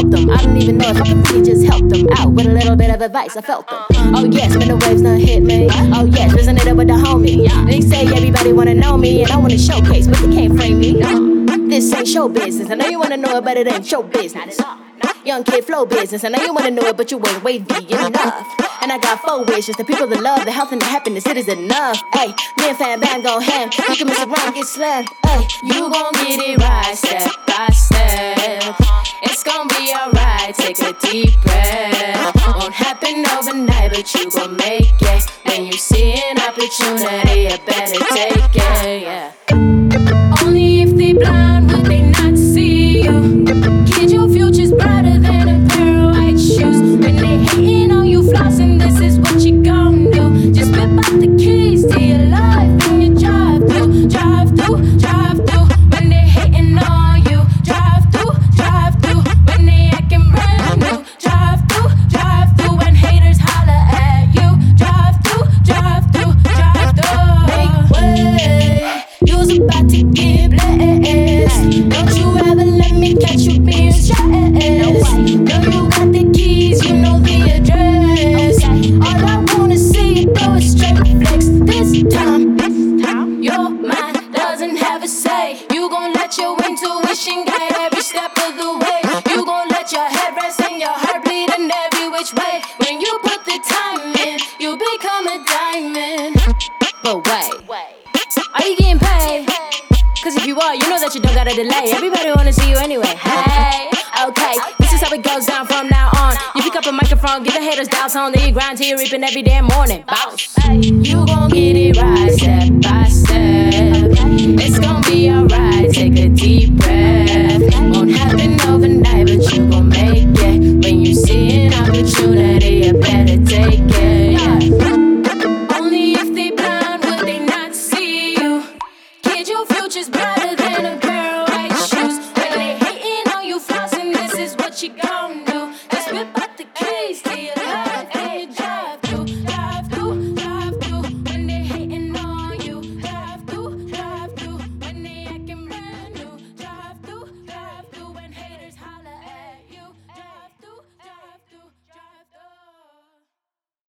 help them. I don't even know if I really just help them out with a little bit of advice. I felt them. Oh yes, when the waves done hit me. Oh yes, resonated with the homie. They say everybody wanna know me, and I wanna showcase, but they can't frame me. This ain't show business. I know you wanna know it, but it ain't show business. Young kid flow business. I know you wanna know it, but you ain't wavy enough. And I got four wishes. The people, the love, the health, and the happiness. It is enough. Hey, me and Fam Bam go ham. You can mess around, get slammed. Hey, you gon' get it right step by step. Take a deep breath. Won't happen overnight, but you gon' make it. When you see an opportunity, you better take You gon' let your intuition guide every step of the way. You gon' let your head rest and your heart bleed in every which way. When you put the time in, you become a diamond. But wait, are you getting paid? Cause if you are, you know that you don't gotta delay. Everybody wanna see you anyway. Hey, okay, this is how it goes down from now on. You pick up a microphone, give the haters down song, then you grind till you're reaping every damn morning. Bounce. future's brighter